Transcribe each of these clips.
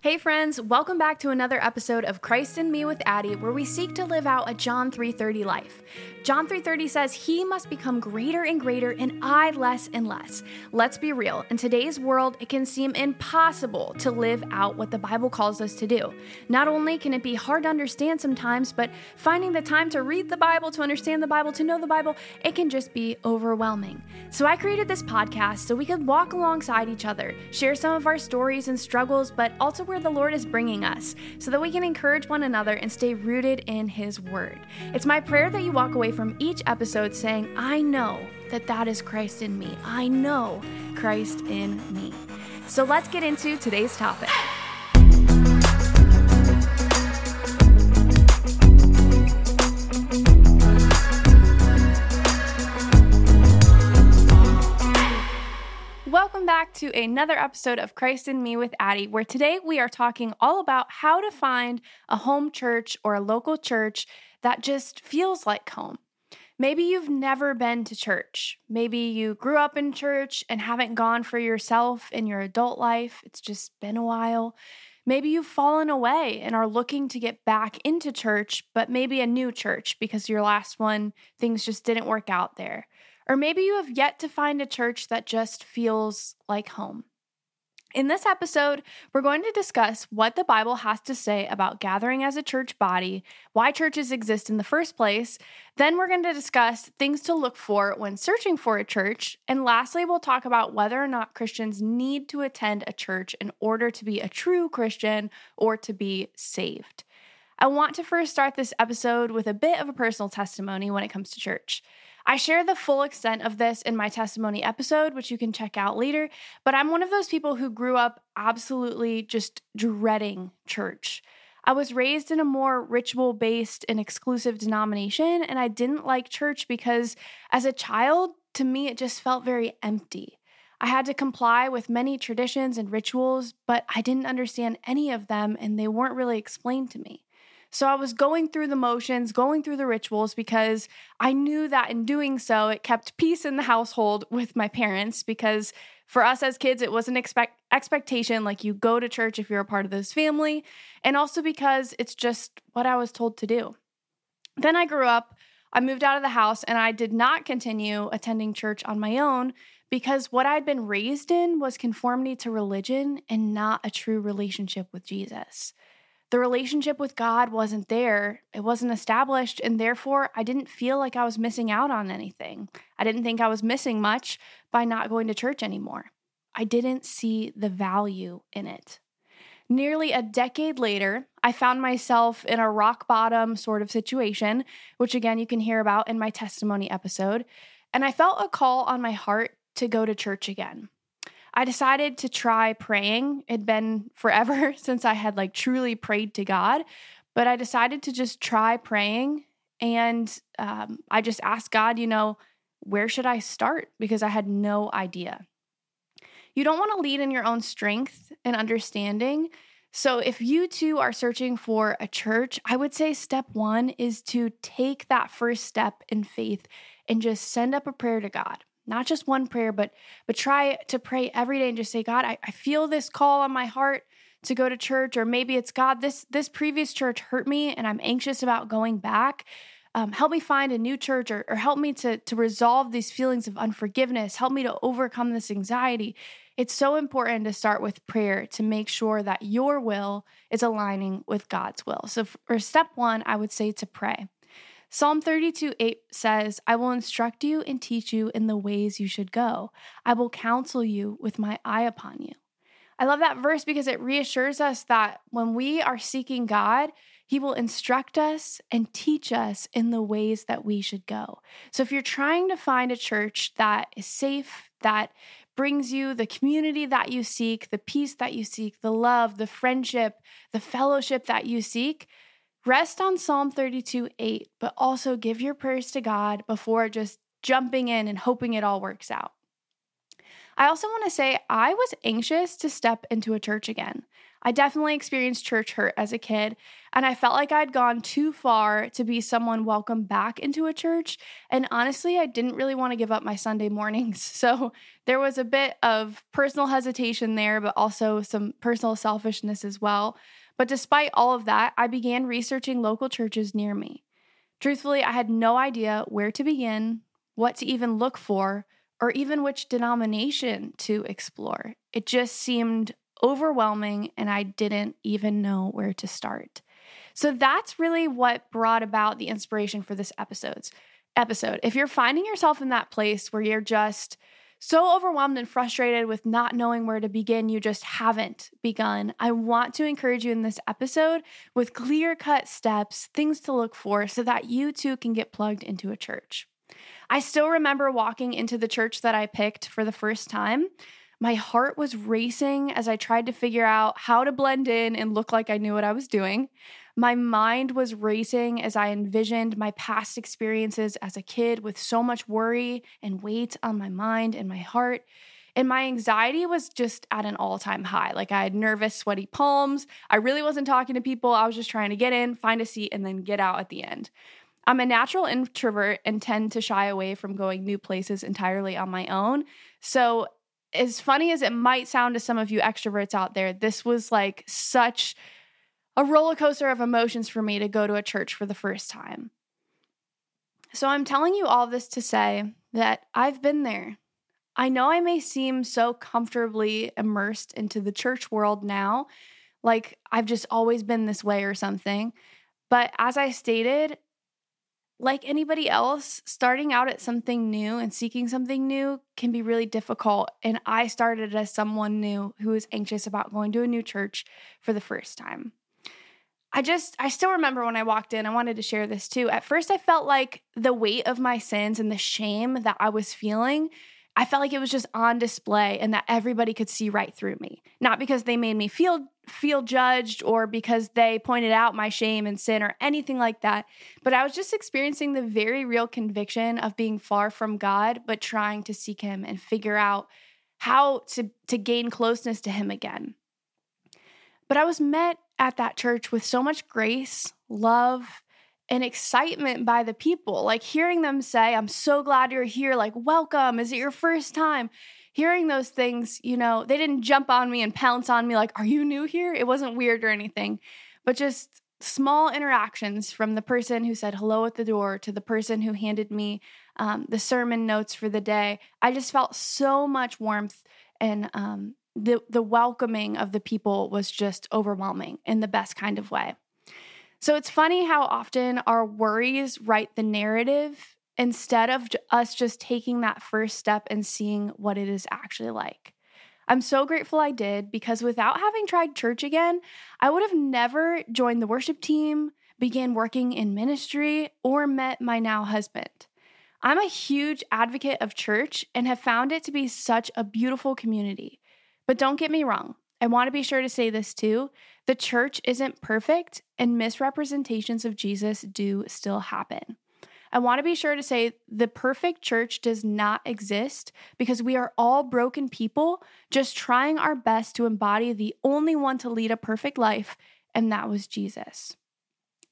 Hey friends, welcome back to another episode of Christ in Me with Addie, where we seek to live out a John 3:30 life. John 3:30 says, "He must become greater and greater and I less and less." Let's be real. In today's world, it can seem impossible to live out what the Bible calls us to do. Not only can it be hard to understand sometimes, but finding the time to read the Bible, to understand the Bible, to know the Bible, it can just be overwhelming. So I created this podcast so we could walk alongside each other, share some of our stories and struggles, but also where the Lord is bringing us, so that we can encourage one another and stay rooted in His Word. It's my prayer that you walk away from each episode saying, I know that that is Christ in me. I know Christ in me. So let's get into today's topic. Welcome back to another episode of Christ in Me with Addie, where today we are talking all about how to find a home church or a local church that just feels like home. Maybe you've never been to church. Maybe you grew up in church and haven't gone for yourself in your adult life. It's just been a while. Maybe you've fallen away and are looking to get back into church, but maybe a new church because your last one, things just didn't work out there. Or maybe you have yet to find a church that just feels like home. In this episode, we're going to discuss what the Bible has to say about gathering as a church body, why churches exist in the first place. Then we're going to discuss things to look for when searching for a church. And lastly, we'll talk about whether or not Christians need to attend a church in order to be a true Christian or to be saved. I want to first start this episode with a bit of a personal testimony when it comes to church. I share the full extent of this in my testimony episode, which you can check out later. But I'm one of those people who grew up absolutely just dreading church. I was raised in a more ritual based and exclusive denomination, and I didn't like church because as a child, to me, it just felt very empty. I had to comply with many traditions and rituals, but I didn't understand any of them, and they weren't really explained to me. So I was going through the motions, going through the rituals because I knew that in doing so, it kept peace in the household with my parents. Because for us as kids, it was an expect- expectation like you go to church if you're a part of this family, and also because it's just what I was told to do. Then I grew up, I moved out of the house, and I did not continue attending church on my own because what I'd been raised in was conformity to religion and not a true relationship with Jesus the relationship with God wasn't there, it wasn't established, and therefore I didn't feel like I was missing out on anything. I didn't think I was missing much by not going to church anymore. I didn't see the value in it. Nearly a decade later, I found myself in a rock bottom sort of situation, which again you can hear about in my testimony episode, and I felt a call on my heart to go to church again. I decided to try praying. It'd been forever since I had like truly prayed to God, but I decided to just try praying. And um, I just asked God, you know, where should I start? Because I had no idea. You don't want to lead in your own strength and understanding. So, if you too are searching for a church, I would say step one is to take that first step in faith and just send up a prayer to God not just one prayer but but try to pray every day and just say god I, I feel this call on my heart to go to church or maybe it's god this this previous church hurt me and i'm anxious about going back. Um, help me find a new church or, or help me to to resolve these feelings of unforgiveness. Help me to overcome this anxiety. It's so important to start with prayer to make sure that your will is aligning with god's will. So for step one i would say to pray Psalm 32 8 says, I will instruct you and teach you in the ways you should go. I will counsel you with my eye upon you. I love that verse because it reassures us that when we are seeking God, He will instruct us and teach us in the ways that we should go. So if you're trying to find a church that is safe, that brings you the community that you seek, the peace that you seek, the love, the friendship, the fellowship that you seek, Rest on Psalm 32 8, but also give your prayers to God before just jumping in and hoping it all works out. I also want to say I was anxious to step into a church again. I definitely experienced church hurt as a kid, and I felt like I'd gone too far to be someone welcome back into a church. And honestly, I didn't really want to give up my Sunday mornings. So there was a bit of personal hesitation there, but also some personal selfishness as well. But despite all of that, I began researching local churches near me. Truthfully, I had no idea where to begin, what to even look for, or even which denomination to explore. It just seemed overwhelming and I didn't even know where to start. So that's really what brought about the inspiration for this episode's episode. If you're finding yourself in that place where you're just so overwhelmed and frustrated with not knowing where to begin, you just haven't begun. I want to encourage you in this episode with clear cut steps, things to look for, so that you too can get plugged into a church. I still remember walking into the church that I picked for the first time. My heart was racing as I tried to figure out how to blend in and look like I knew what I was doing. My mind was racing as I envisioned my past experiences as a kid with so much worry and weight on my mind and my heart. And my anxiety was just at an all time high. Like I had nervous, sweaty palms. I really wasn't talking to people. I was just trying to get in, find a seat, and then get out at the end. I'm a natural introvert and tend to shy away from going new places entirely on my own. So as funny as it might sound to some of you extroverts out there, this was like such a roller coaster of emotions for me to go to a church for the first time. So I'm telling you all this to say that I've been there. I know I may seem so comfortably immersed into the church world now, like I've just always been this way or something. But as I stated, like anybody else, starting out at something new and seeking something new can be really difficult. And I started as someone new who was anxious about going to a new church for the first time. I just, I still remember when I walked in, I wanted to share this too. At first, I felt like the weight of my sins and the shame that I was feeling I felt like it was just on display and that everybody could see right through me. Not because they made me feel feel judged or because they pointed out my shame and sin or anything like that, but I was just experiencing the very real conviction of being far from God but trying to seek him and figure out how to to gain closeness to him again. But I was met at that church with so much grace, love, and excitement by the people. Like hearing them say, I'm so glad you're here. Like, welcome. Is it your first time? Hearing those things, you know, they didn't jump on me and pounce on me like, Are you new here? It wasn't weird or anything, but just small interactions from the person who said hello at the door to the person who handed me um, the sermon notes for the day. I just felt so much warmth and um, the the welcoming of the people was just overwhelming in the best kind of way. So it's funny how often our worries write the narrative instead of us just taking that first step and seeing what it is actually like. I'm so grateful I did because without having tried church again, I would have never joined the worship team, began working in ministry, or met my now husband. I'm a huge advocate of church and have found it to be such a beautiful community. But don't get me wrong, I want to be sure to say this too. The church isn't perfect, and misrepresentations of Jesus do still happen. I want to be sure to say the perfect church does not exist because we are all broken people just trying our best to embody the only one to lead a perfect life, and that was Jesus.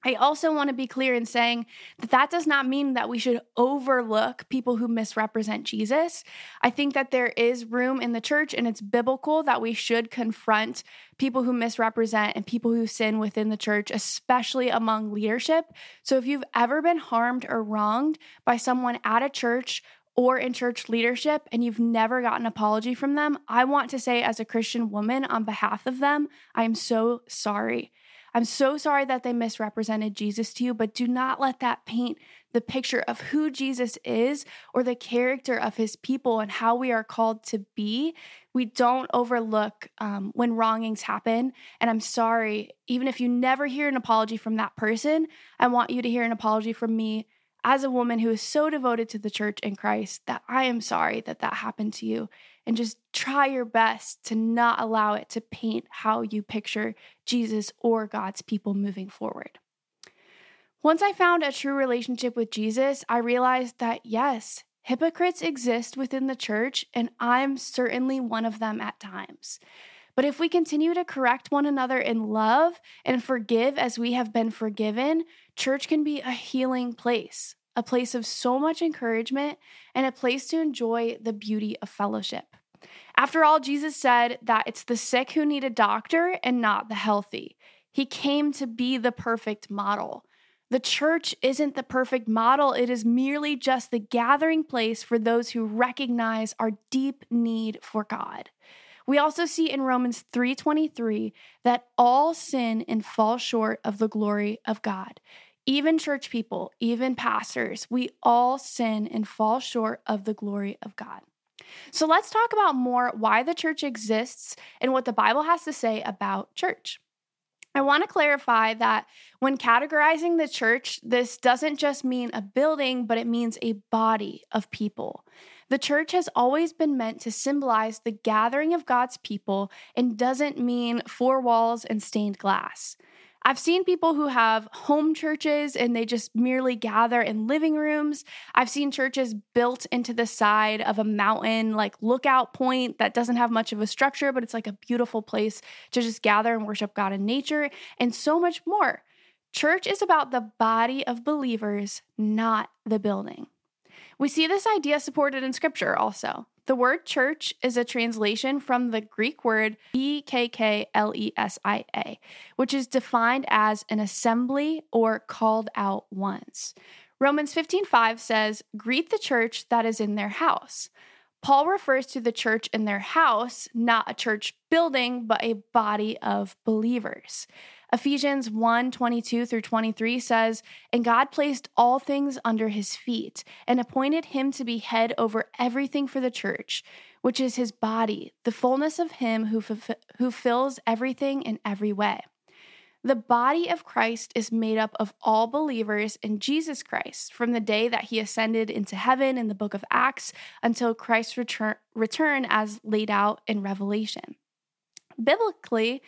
I also want to be clear in saying that that does not mean that we should overlook people who misrepresent Jesus. I think that there is room in the church and it's biblical that we should confront people who misrepresent and people who sin within the church, especially among leadership. So if you've ever been harmed or wronged by someone at a church or in church leadership and you've never gotten an apology from them, I want to say, as a Christian woman on behalf of them, I am so sorry. I'm so sorry that they misrepresented Jesus to you, but do not let that paint the picture of who Jesus is or the character of his people and how we are called to be. We don't overlook um, when wrongings happen. And I'm sorry, even if you never hear an apology from that person, I want you to hear an apology from me as a woman who is so devoted to the church in Christ that I am sorry that that happened to you and just try your best to not allow it to paint how you picture Jesus or God's people moving forward. Once I found a true relationship with Jesus, I realized that yes, hypocrites exist within the church, and I'm certainly one of them at times. But if we continue to correct one another in love and forgive as we have been forgiven, church can be a healing place, a place of so much encouragement, and a place to enjoy the beauty of fellowship. After all, Jesus said that it's the sick who need a doctor and not the healthy. He came to be the perfect model. The church isn't the perfect model, it is merely just the gathering place for those who recognize our deep need for God. We also see in Romans 3:23 that all sin and fall short of the glory of God. Even church people, even pastors, we all sin and fall short of the glory of God. So let's talk about more why the church exists and what the Bible has to say about church. I want to clarify that when categorizing the church, this doesn't just mean a building, but it means a body of people. The church has always been meant to symbolize the gathering of God's people and doesn't mean four walls and stained glass. I've seen people who have home churches and they just merely gather in living rooms. I've seen churches built into the side of a mountain, like lookout point that doesn't have much of a structure, but it's like a beautiful place to just gather and worship God in nature, and so much more. Church is about the body of believers, not the building. We see this idea supported in scripture also. The word church is a translation from the Greek word E K K L E S I A, which is defined as an assembly or called out ones. Romans 15:5 says, "Greet the church that is in their house." Paul refers to the church in their house, not a church building, but a body of believers. Ephesians 1 22 through 23 says, And God placed all things under his feet and appointed him to be head over everything for the church, which is his body, the fullness of him who, f- who fills everything in every way. The body of Christ is made up of all believers in Jesus Christ from the day that he ascended into heaven in the book of Acts until Christ's return, return as laid out in Revelation. Biblically,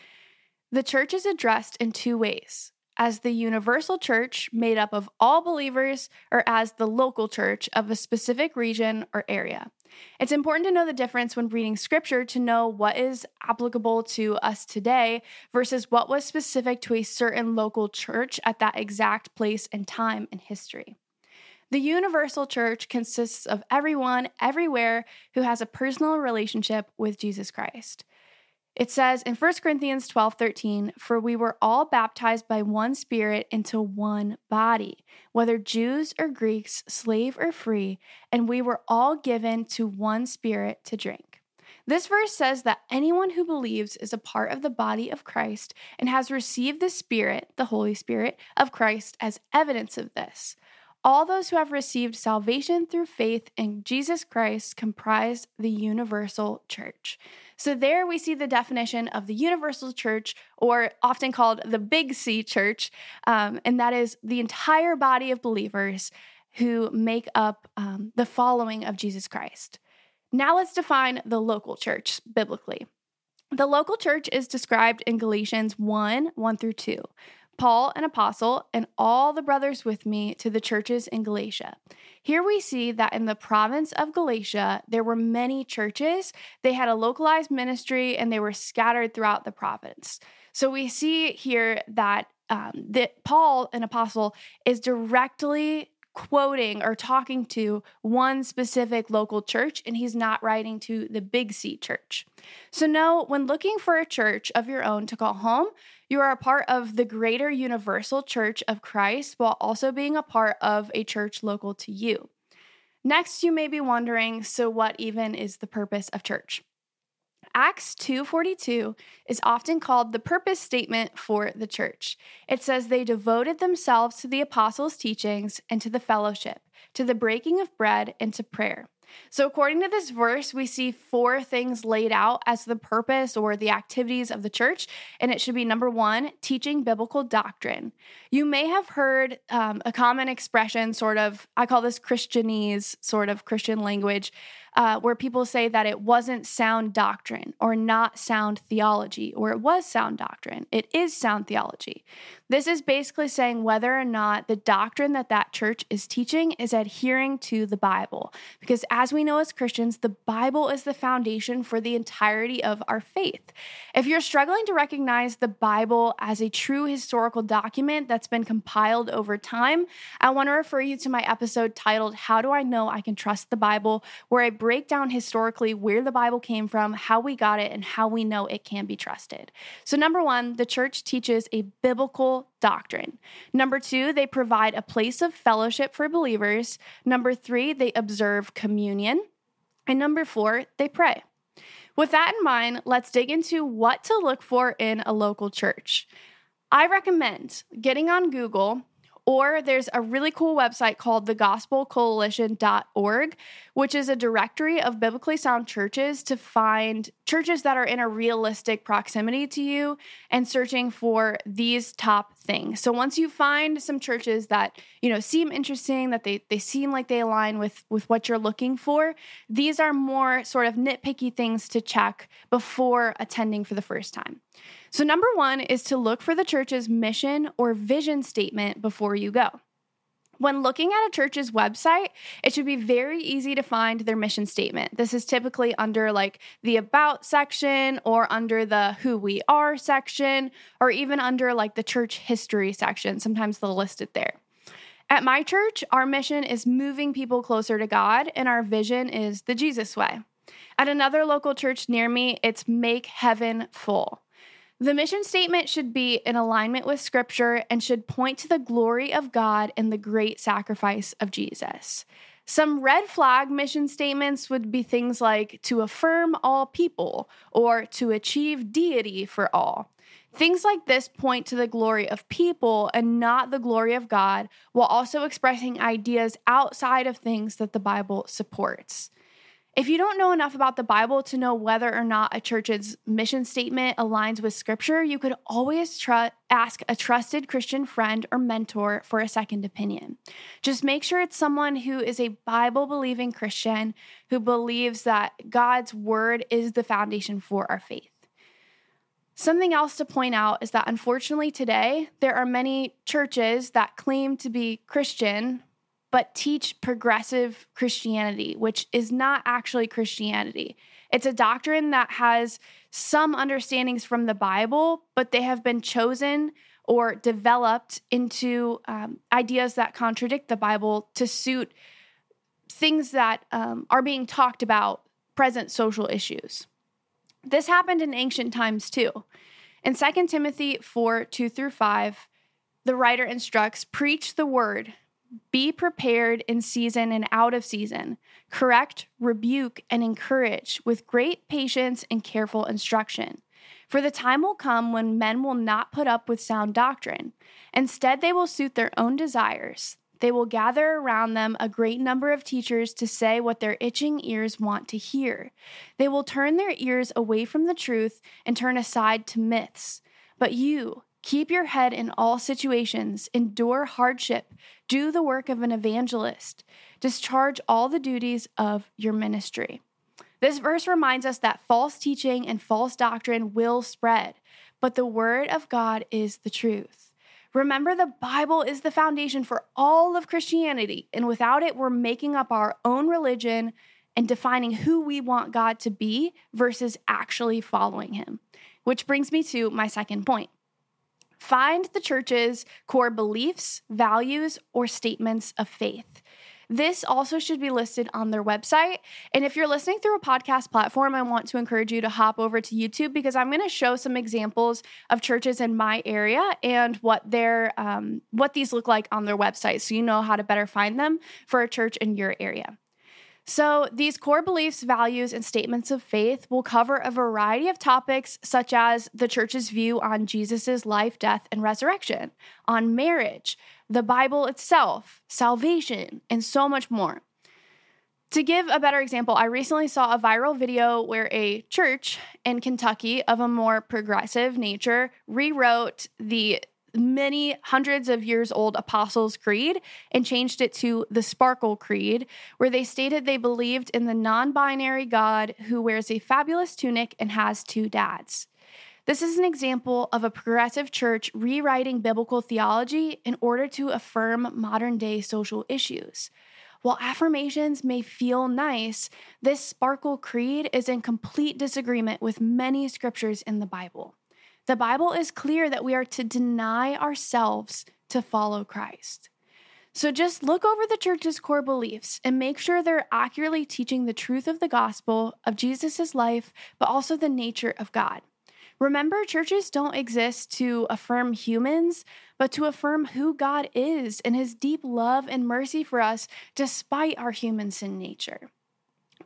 the church is addressed in two ways as the universal church made up of all believers, or as the local church of a specific region or area. It's important to know the difference when reading scripture to know what is applicable to us today versus what was specific to a certain local church at that exact place and time in history. The universal church consists of everyone, everywhere, who has a personal relationship with Jesus Christ. It says in 1 Corinthians 12 13, For we were all baptized by one Spirit into one body, whether Jews or Greeks, slave or free, and we were all given to one Spirit to drink. This verse says that anyone who believes is a part of the body of Christ and has received the Spirit, the Holy Spirit, of Christ as evidence of this. All those who have received salvation through faith in Jesus Christ comprise the universal church. So, there we see the definition of the universal church, or often called the Big C church, um, and that is the entire body of believers who make up um, the following of Jesus Christ. Now, let's define the local church biblically. The local church is described in Galatians 1 1 through 2. Paul, an apostle, and all the brothers with me to the churches in Galatia. Here we see that in the province of Galatia, there were many churches. They had a localized ministry and they were scattered throughout the province. So we see here that um, that Paul, an apostle, is directly quoting or talking to one specific local church, and he's not writing to the Big C church. So, no, when looking for a church of your own to call home, you are a part of the greater universal church of Christ while also being a part of a church local to you. Next, you may be wondering so, what even is the purpose of church? Acts 2:42 is often called the purpose statement for the church. It says they devoted themselves to the apostles' teachings and to the fellowship, to the breaking of bread and to prayer. So, according to this verse, we see four things laid out as the purpose or the activities of the church. And it should be number one, teaching biblical doctrine. You may have heard um, a common expression, sort of, I call this Christianese, sort of Christian language, uh, where people say that it wasn't sound doctrine or not sound theology, or it was sound doctrine. It is sound theology. This is basically saying whether or not the doctrine that that church is teaching is adhering to the Bible. Because as we know as Christians, the Bible is the foundation for the entirety of our faith. If you're struggling to recognize the Bible as a true historical document that's been compiled over time, I want to refer you to my episode titled, How Do I Know I Can Trust the Bible? where I break down historically where the Bible came from, how we got it, and how we know it can be trusted. So, number one, the church teaches a biblical doctrine. Number two, they provide a place of fellowship for believers. Number three, they observe communion. And number four, they pray. With that in mind, let's dig into what to look for in a local church. I recommend getting on Google or there's a really cool website called thegospelcoalition.org, which is a directory of biblically sound churches to find churches that are in a realistic proximity to you and searching for these top things. So once you find some churches that, you know, seem interesting, that they they seem like they align with with what you're looking for, these are more sort of nitpicky things to check before attending for the first time. So, number one is to look for the church's mission or vision statement before you go. When looking at a church's website, it should be very easy to find their mission statement. This is typically under like the about section or under the who we are section or even under like the church history section. Sometimes they'll list it there. At my church, our mission is moving people closer to God and our vision is the Jesus way. At another local church near me, it's make heaven full. The mission statement should be in alignment with Scripture and should point to the glory of God and the great sacrifice of Jesus. Some red flag mission statements would be things like to affirm all people or to achieve deity for all. Things like this point to the glory of people and not the glory of God, while also expressing ideas outside of things that the Bible supports. If you don't know enough about the Bible to know whether or not a church's mission statement aligns with scripture, you could always tr- ask a trusted Christian friend or mentor for a second opinion. Just make sure it's someone who is a Bible believing Christian who believes that God's word is the foundation for our faith. Something else to point out is that unfortunately today, there are many churches that claim to be Christian but teach progressive Christianity, which is not actually Christianity. It's a doctrine that has some understandings from the Bible, but they have been chosen or developed into um, ideas that contradict the Bible to suit things that um, are being talked about, present social issues. This happened in ancient times too. In 2 Timothy 4 2 through 5, the writer instructs, Preach the word be prepared in season and out of season. Correct, rebuke, and encourage with great patience and careful instruction. For the time will come when men will not put up with sound doctrine. Instead, they will suit their own desires. They will gather around them a great number of teachers to say what their itching ears want to hear. They will turn their ears away from the truth and turn aside to myths. But you, Keep your head in all situations, endure hardship, do the work of an evangelist, discharge all the duties of your ministry. This verse reminds us that false teaching and false doctrine will spread, but the word of God is the truth. Remember, the Bible is the foundation for all of Christianity, and without it, we're making up our own religion and defining who we want God to be versus actually following Him. Which brings me to my second point. Find the church's core beliefs, values, or statements of faith. This also should be listed on their website. And if you're listening through a podcast platform, I want to encourage you to hop over to YouTube because I'm going to show some examples of churches in my area and what their um, what these look like on their website, so you know how to better find them for a church in your area. So, these core beliefs, values, and statements of faith will cover a variety of topics, such as the church's view on Jesus' life, death, and resurrection, on marriage, the Bible itself, salvation, and so much more. To give a better example, I recently saw a viral video where a church in Kentucky of a more progressive nature rewrote the many hundreds of years old Apostles' Creed and changed it to the Sparkle Creed, where they stated they believed in the non binary God who wears a fabulous tunic and has two dads. This is an example of a progressive church rewriting biblical theology in order to affirm modern day social issues. While affirmations may feel nice, this sparkle creed is in complete disagreement with many scriptures in the Bible. The Bible is clear that we are to deny ourselves to follow Christ. So just look over the church's core beliefs and make sure they're accurately teaching the truth of the gospel, of Jesus' life, but also the nature of God. Remember, churches don't exist to affirm humans, but to affirm who God is and his deep love and mercy for us despite our human sin nature.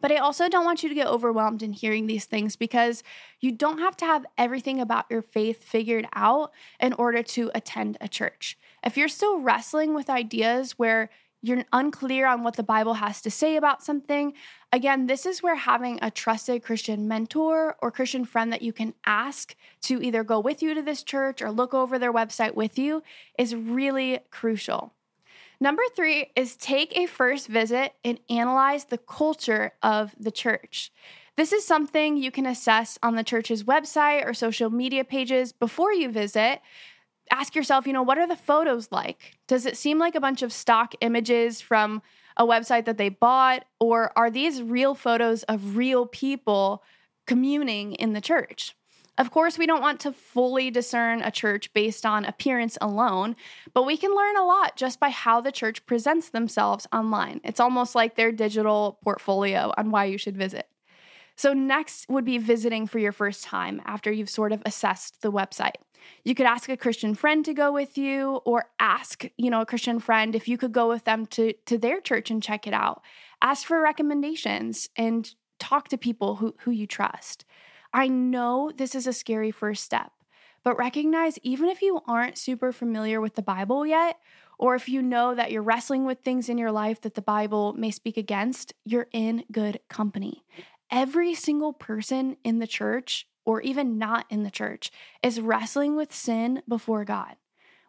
But I also don't want you to get overwhelmed in hearing these things because you don't have to have everything about your faith figured out in order to attend a church. If you're still wrestling with ideas where you're unclear on what the Bible has to say about something, again, this is where having a trusted Christian mentor or Christian friend that you can ask to either go with you to this church or look over their website with you is really crucial. Number three is take a first visit and analyze the culture of the church. This is something you can assess on the church's website or social media pages before you visit ask yourself, you know, what are the photos like? Does it seem like a bunch of stock images from a website that they bought? Or are these real photos of real people communing in the church? Of course, we don't want to fully discern a church based on appearance alone, but we can learn a lot just by how the church presents themselves online. It's almost like their digital portfolio on why you should visit. So, next would be visiting for your first time after you've sort of assessed the website. You could ask a Christian friend to go with you or ask, you know, a Christian friend if you could go with them to to their church and check it out. Ask for recommendations and talk to people who who you trust. I know this is a scary first step, but recognize even if you aren't super familiar with the Bible yet, or if you know that you're wrestling with things in your life that the Bible may speak against, you're in good company. Every single person in the church or even not in the church, is wrestling with sin before God.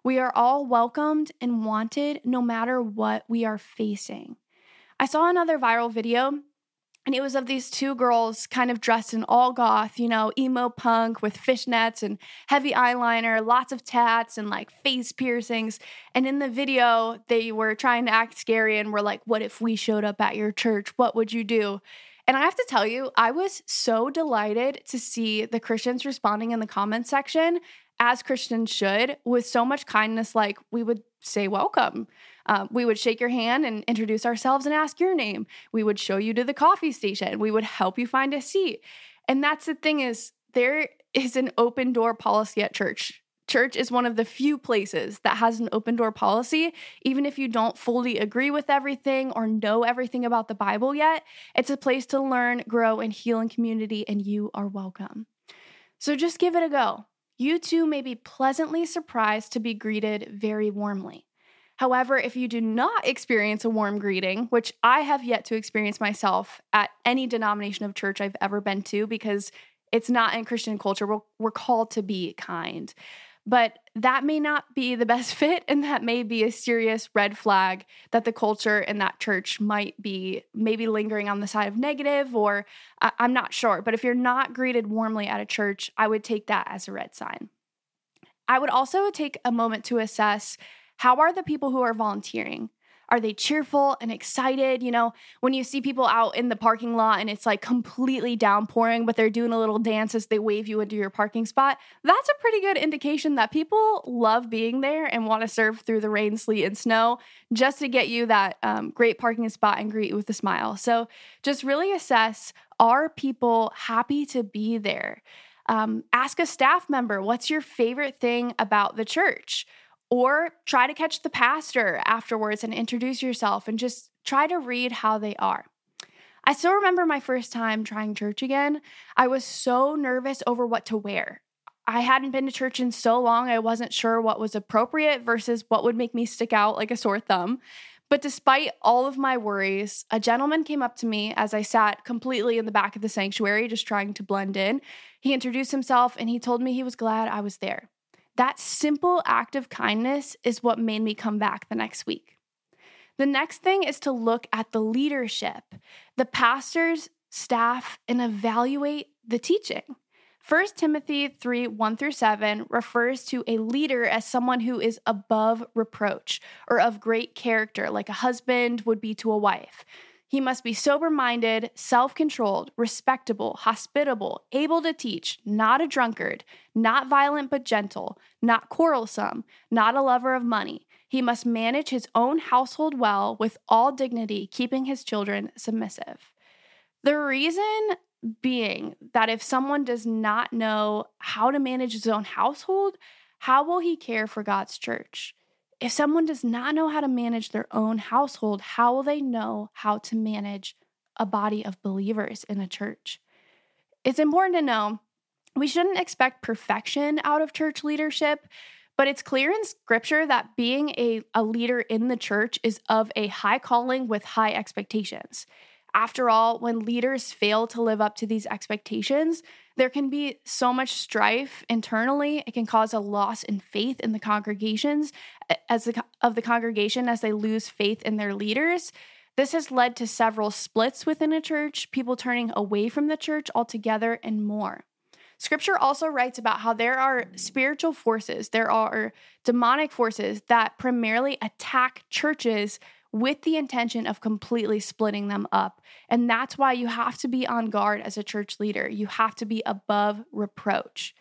We are all welcomed and wanted no matter what we are facing. I saw another viral video, and it was of these two girls kind of dressed in all goth, you know, emo punk with fishnets and heavy eyeliner, lots of tats and like face piercings. And in the video, they were trying to act scary and were like, What if we showed up at your church? What would you do? And I have to tell you, I was so delighted to see the Christians responding in the comments section, as Christians should, with so much kindness. Like we would say, Welcome. Um, we would shake your hand and introduce ourselves and ask your name. We would show you to the coffee station. We would help you find a seat. And that's the thing is, there is an open door policy at church church is one of the few places that has an open door policy. Even if you don't fully agree with everything or know everything about the Bible yet, it's a place to learn, grow, and heal in community, and you are welcome. So just give it a go. You too may be pleasantly surprised to be greeted very warmly. However, if you do not experience a warm greeting, which I have yet to experience myself at any denomination of church I've ever been to, because it's not in Christian culture, we're, we're called to be kind. But that may not be the best fit and that may be a serious red flag that the culture in that church might be maybe lingering on the side of negative or i'm not sure. But if you're not greeted warmly at a church i would take that as a red sign. I would also take a moment to assess how are the people who are volunteering are they cheerful and excited? You know, when you see people out in the parking lot and it's like completely downpouring, but they're doing a little dance as they wave you into your parking spot, that's a pretty good indication that people love being there and want to serve through the rain, sleet, and snow just to get you that um, great parking spot and greet you with a smile. So just really assess are people happy to be there? Um, ask a staff member, what's your favorite thing about the church? Or try to catch the pastor afterwards and introduce yourself and just try to read how they are. I still remember my first time trying church again. I was so nervous over what to wear. I hadn't been to church in so long, I wasn't sure what was appropriate versus what would make me stick out like a sore thumb. But despite all of my worries, a gentleman came up to me as I sat completely in the back of the sanctuary, just trying to blend in. He introduced himself and he told me he was glad I was there. That simple act of kindness is what made me come back the next week. The next thing is to look at the leadership, the pastors, staff, and evaluate the teaching. 1 Timothy 3 1 through 7 refers to a leader as someone who is above reproach or of great character, like a husband would be to a wife. He must be sober minded, self controlled, respectable, hospitable, able to teach, not a drunkard, not violent but gentle, not quarrelsome, not a lover of money. He must manage his own household well with all dignity, keeping his children submissive. The reason being that if someone does not know how to manage his own household, how will he care for God's church? If someone does not know how to manage their own household, how will they know how to manage a body of believers in a church? It's important to know we shouldn't expect perfection out of church leadership, but it's clear in scripture that being a, a leader in the church is of a high calling with high expectations. After all, when leaders fail to live up to these expectations, there can be so much strife internally. It can cause a loss in faith in the congregations as the, of the congregation as they lose faith in their leaders. This has led to several splits within a church, people turning away from the church altogether, and more. Scripture also writes about how there are spiritual forces, there are demonic forces that primarily attack churches with the intention of completely splitting them up. And that's why you have to be on guard as a church leader. You have to be above reproach.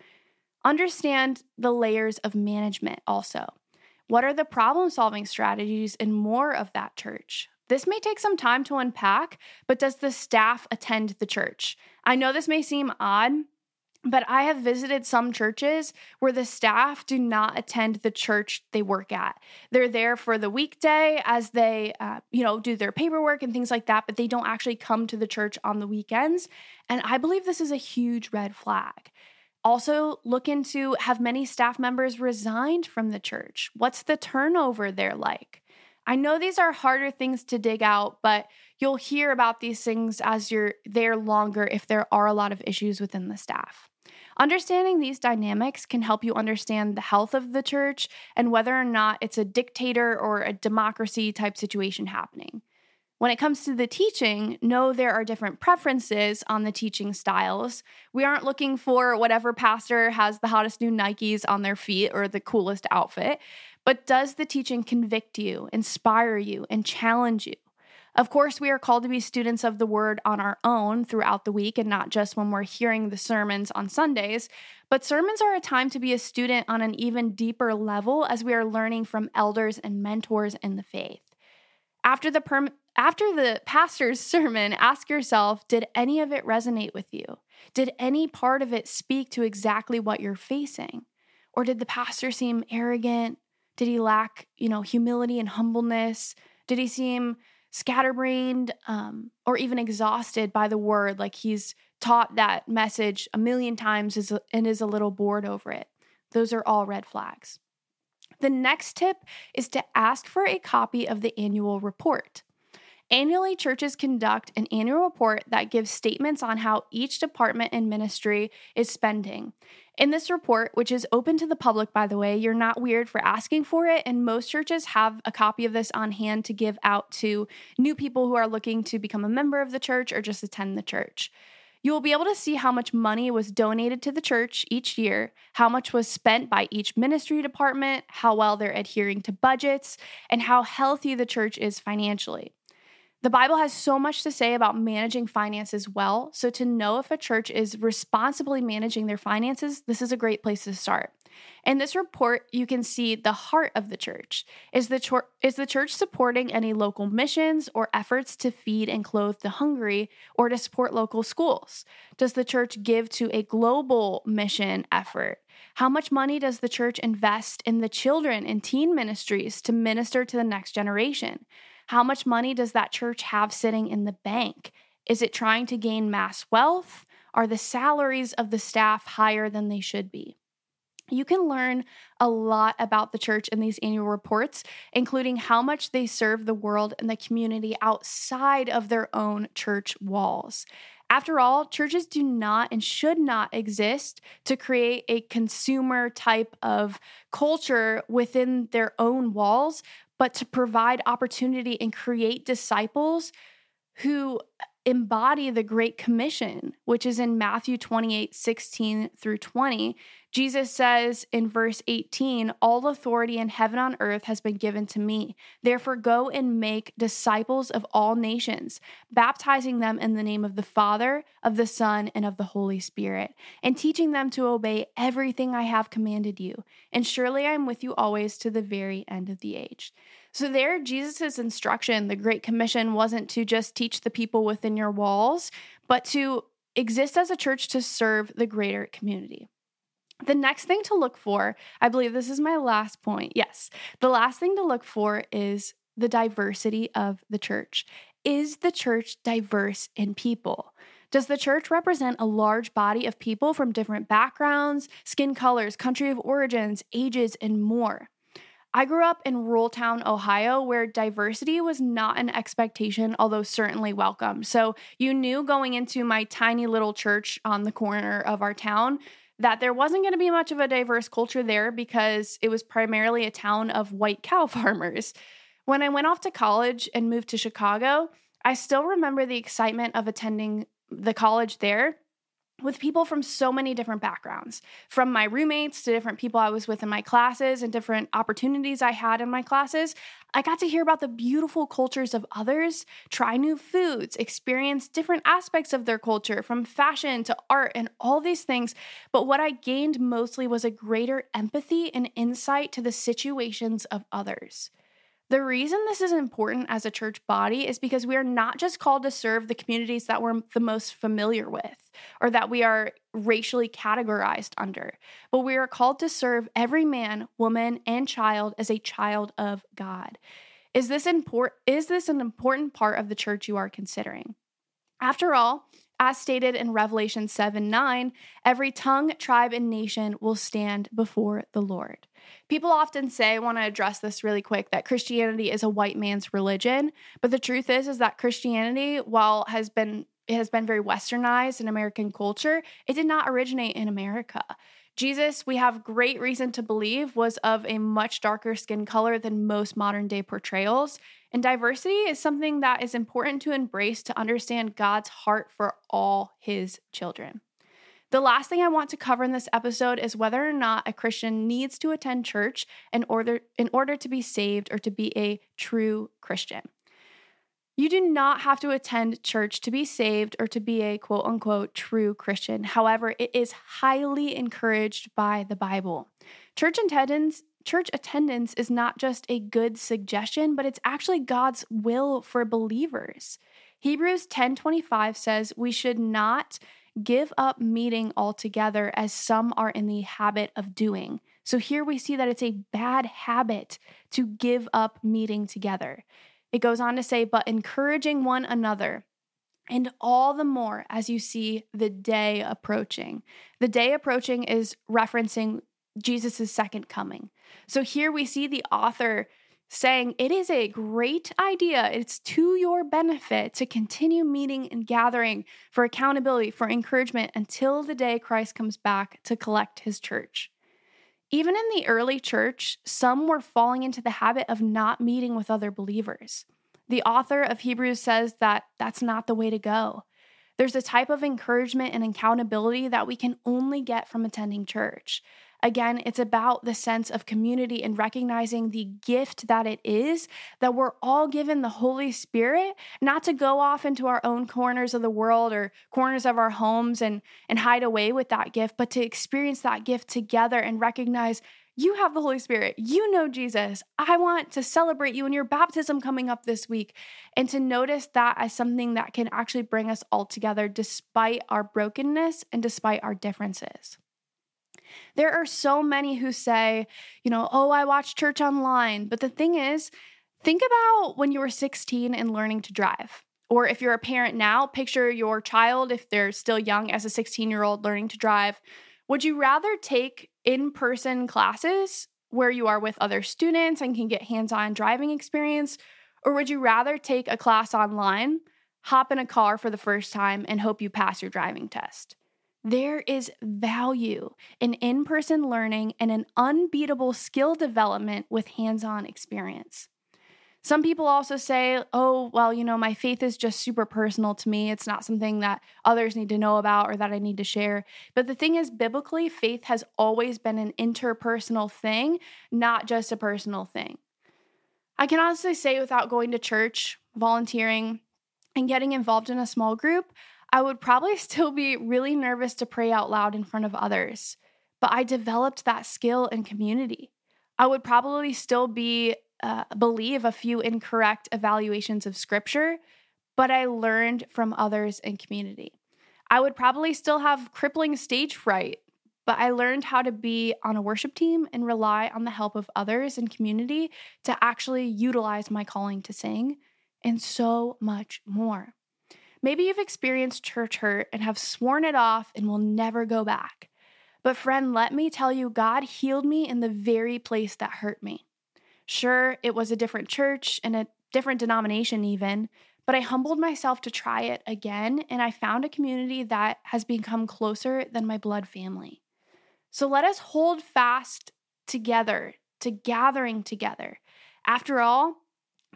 Understand the layers of management also. What are the problem solving strategies in more of that church? This may take some time to unpack, but does the staff attend the church? I know this may seem odd, but I have visited some churches where the staff do not attend the church they work at. They're there for the weekday as they, uh, you know, do their paperwork and things like that, but they don't actually come to the church on the weekends. And I believe this is a huge red flag. Also, look into have many staff members resigned from the church? What's the turnover there like? I know these are harder things to dig out, but you'll hear about these things as you're there longer if there are a lot of issues within the staff. Understanding these dynamics can help you understand the health of the church and whether or not it's a dictator or a democracy type situation happening. When it comes to the teaching, know there are different preferences on the teaching styles. We aren't looking for whatever pastor has the hottest new Nikes on their feet or the coolest outfit, but does the teaching convict you, inspire you, and challenge you? Of course, we are called to be students of the word on our own throughout the week and not just when we're hearing the sermons on Sundays. But sermons are a time to be a student on an even deeper level as we are learning from elders and mentors in the faith. After the after the pastor's sermon, ask yourself, did any of it resonate with you? Did any part of it speak to exactly what you're facing? Or did the pastor seem arrogant? Did he lack, you know, humility and humbleness? Did he seem scatterbrained um, or even exhausted by the word, like he's taught that message a million times and is a little bored over it. Those are all red flags. The next tip is to ask for a copy of the annual report. Annually, churches conduct an annual report that gives statements on how each department and ministry is spending. In this report, which is open to the public, by the way, you're not weird for asking for it, and most churches have a copy of this on hand to give out to new people who are looking to become a member of the church or just attend the church. You will be able to see how much money was donated to the church each year, how much was spent by each ministry department, how well they're adhering to budgets, and how healthy the church is financially. The Bible has so much to say about managing finances well. So, to know if a church is responsibly managing their finances, this is a great place to start. In this report, you can see the heart of the church. Is the, chor- is the church supporting any local missions or efforts to feed and clothe the hungry or to support local schools? Does the church give to a global mission effort? How much money does the church invest in the children and teen ministries to minister to the next generation? How much money does that church have sitting in the bank? Is it trying to gain mass wealth? Are the salaries of the staff higher than they should be? You can learn a lot about the church in these annual reports, including how much they serve the world and the community outside of their own church walls. After all, churches do not and should not exist to create a consumer type of culture within their own walls, but to provide opportunity and create disciples who embody the Great Commission, which is in Matthew 28 16 through 20. Jesus says in verse 18, All authority in heaven and earth has been given to me. Therefore, go and make disciples of all nations, baptizing them in the name of the Father, of the Son, and of the Holy Spirit, and teaching them to obey everything I have commanded you. And surely I am with you always to the very end of the age. So, there, Jesus' instruction, the Great Commission, wasn't to just teach the people within your walls, but to exist as a church to serve the greater community. The next thing to look for, I believe this is my last point. Yes, the last thing to look for is the diversity of the church. Is the church diverse in people? Does the church represent a large body of people from different backgrounds, skin colors, country of origins, ages, and more? I grew up in rural town, Ohio, where diversity was not an expectation, although certainly welcome. So you knew going into my tiny little church on the corner of our town that there wasn't going to be much of a diverse culture there because it was primarily a town of white cow farmers. When I went off to college and moved to Chicago, I still remember the excitement of attending the college there with people from so many different backgrounds, from my roommates to different people I was with in my classes and different opportunities I had in my classes. I got to hear about the beautiful cultures of others, try new foods, experience different aspects of their culture, from fashion to art and all these things. But what I gained mostly was a greater empathy and insight to the situations of others. The reason this is important as a church body is because we are not just called to serve the communities that we're the most familiar with or that we are racially categorized under, but we are called to serve every man, woman, and child as a child of God. Is this important is this an important part of the church you are considering? After all, as stated in Revelation 7 9, every tongue, tribe, and nation will stand before the Lord. People often say, I want to address this really quick, that Christianity is a white man's religion. But the truth is, is that Christianity, while has been it has been very westernized in American culture, it did not originate in America. Jesus, we have great reason to believe, was of a much darker skin color than most modern day portrayals. And diversity is something that is important to embrace to understand God's heart for all his children. The last thing I want to cover in this episode is whether or not a Christian needs to attend church in order in order to be saved or to be a true Christian. You do not have to attend church to be saved or to be a quote unquote true Christian. However, it is highly encouraged by the Bible. Church attendance church attendance is not just a good suggestion, but it's actually God's will for believers. Hebrews 10:25 says we should not give up meeting altogether as some are in the habit of doing. So here we see that it's a bad habit to give up meeting together. It goes on to say, but encouraging one another. And all the more as you see the day approaching. The day approaching is referencing Jesus' second coming. So here we see the author saying it is a great idea. It's to your benefit to continue meeting and gathering for accountability, for encouragement until the day Christ comes back to collect his church. Even in the early church, some were falling into the habit of not meeting with other believers. The author of Hebrews says that that's not the way to go. There's a type of encouragement and accountability that we can only get from attending church. Again, it's about the sense of community and recognizing the gift that it is that we're all given the Holy Spirit, not to go off into our own corners of the world or corners of our homes and, and hide away with that gift, but to experience that gift together and recognize you have the Holy Spirit. You know Jesus. I want to celebrate you in your baptism coming up this week and to notice that as something that can actually bring us all together despite our brokenness and despite our differences. There are so many who say, you know, oh, I watch church online. But the thing is, think about when you were 16 and learning to drive. Or if you're a parent now, picture your child, if they're still young, as a 16 year old learning to drive. Would you rather take in person classes where you are with other students and can get hands on driving experience? Or would you rather take a class online hop in a car for the first time and hope you pass your driving test. There is value in in person learning and an unbeatable skill development with hands on experience. Some people also say, oh, well, you know, my faith is just super personal to me. It's not something that others need to know about or that I need to share. But the thing is, biblically, faith has always been an interpersonal thing, not just a personal thing. I can honestly say, without going to church, volunteering, and getting involved in a small group, I would probably still be really nervous to pray out loud in front of others. But I developed that skill in community. I would probably still be uh, believe a few incorrect evaluations of scripture, but I learned from others in community. I would probably still have crippling stage fright, but I learned how to be on a worship team and rely on the help of others in community to actually utilize my calling to sing and so much more. Maybe you've experienced church hurt and have sworn it off and will never go back. But, friend, let me tell you, God healed me in the very place that hurt me. Sure, it was a different church and a different denomination, even, but I humbled myself to try it again, and I found a community that has become closer than my blood family. So let us hold fast together, to gathering together. After all,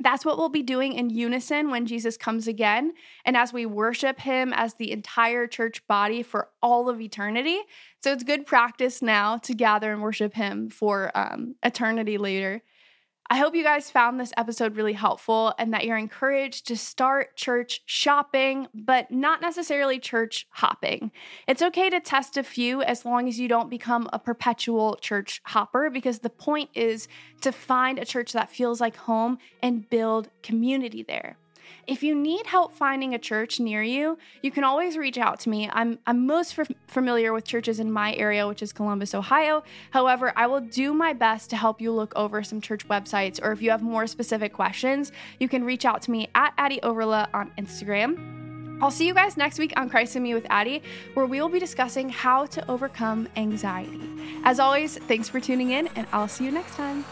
that's what we'll be doing in unison when Jesus comes again. And as we worship him as the entire church body for all of eternity. So it's good practice now to gather and worship him for um, eternity later. I hope you guys found this episode really helpful and that you're encouraged to start church shopping, but not necessarily church hopping. It's okay to test a few as long as you don't become a perpetual church hopper, because the point is to find a church that feels like home and build community there. If you need help finding a church near you, you can always reach out to me. I'm, I'm most f- familiar with churches in my area, which is Columbus, Ohio. However, I will do my best to help you look over some church websites, or if you have more specific questions, you can reach out to me at Addie Overla on Instagram. I'll see you guys next week on Christ in Me with Addie, where we will be discussing how to overcome anxiety. As always, thanks for tuning in, and I'll see you next time.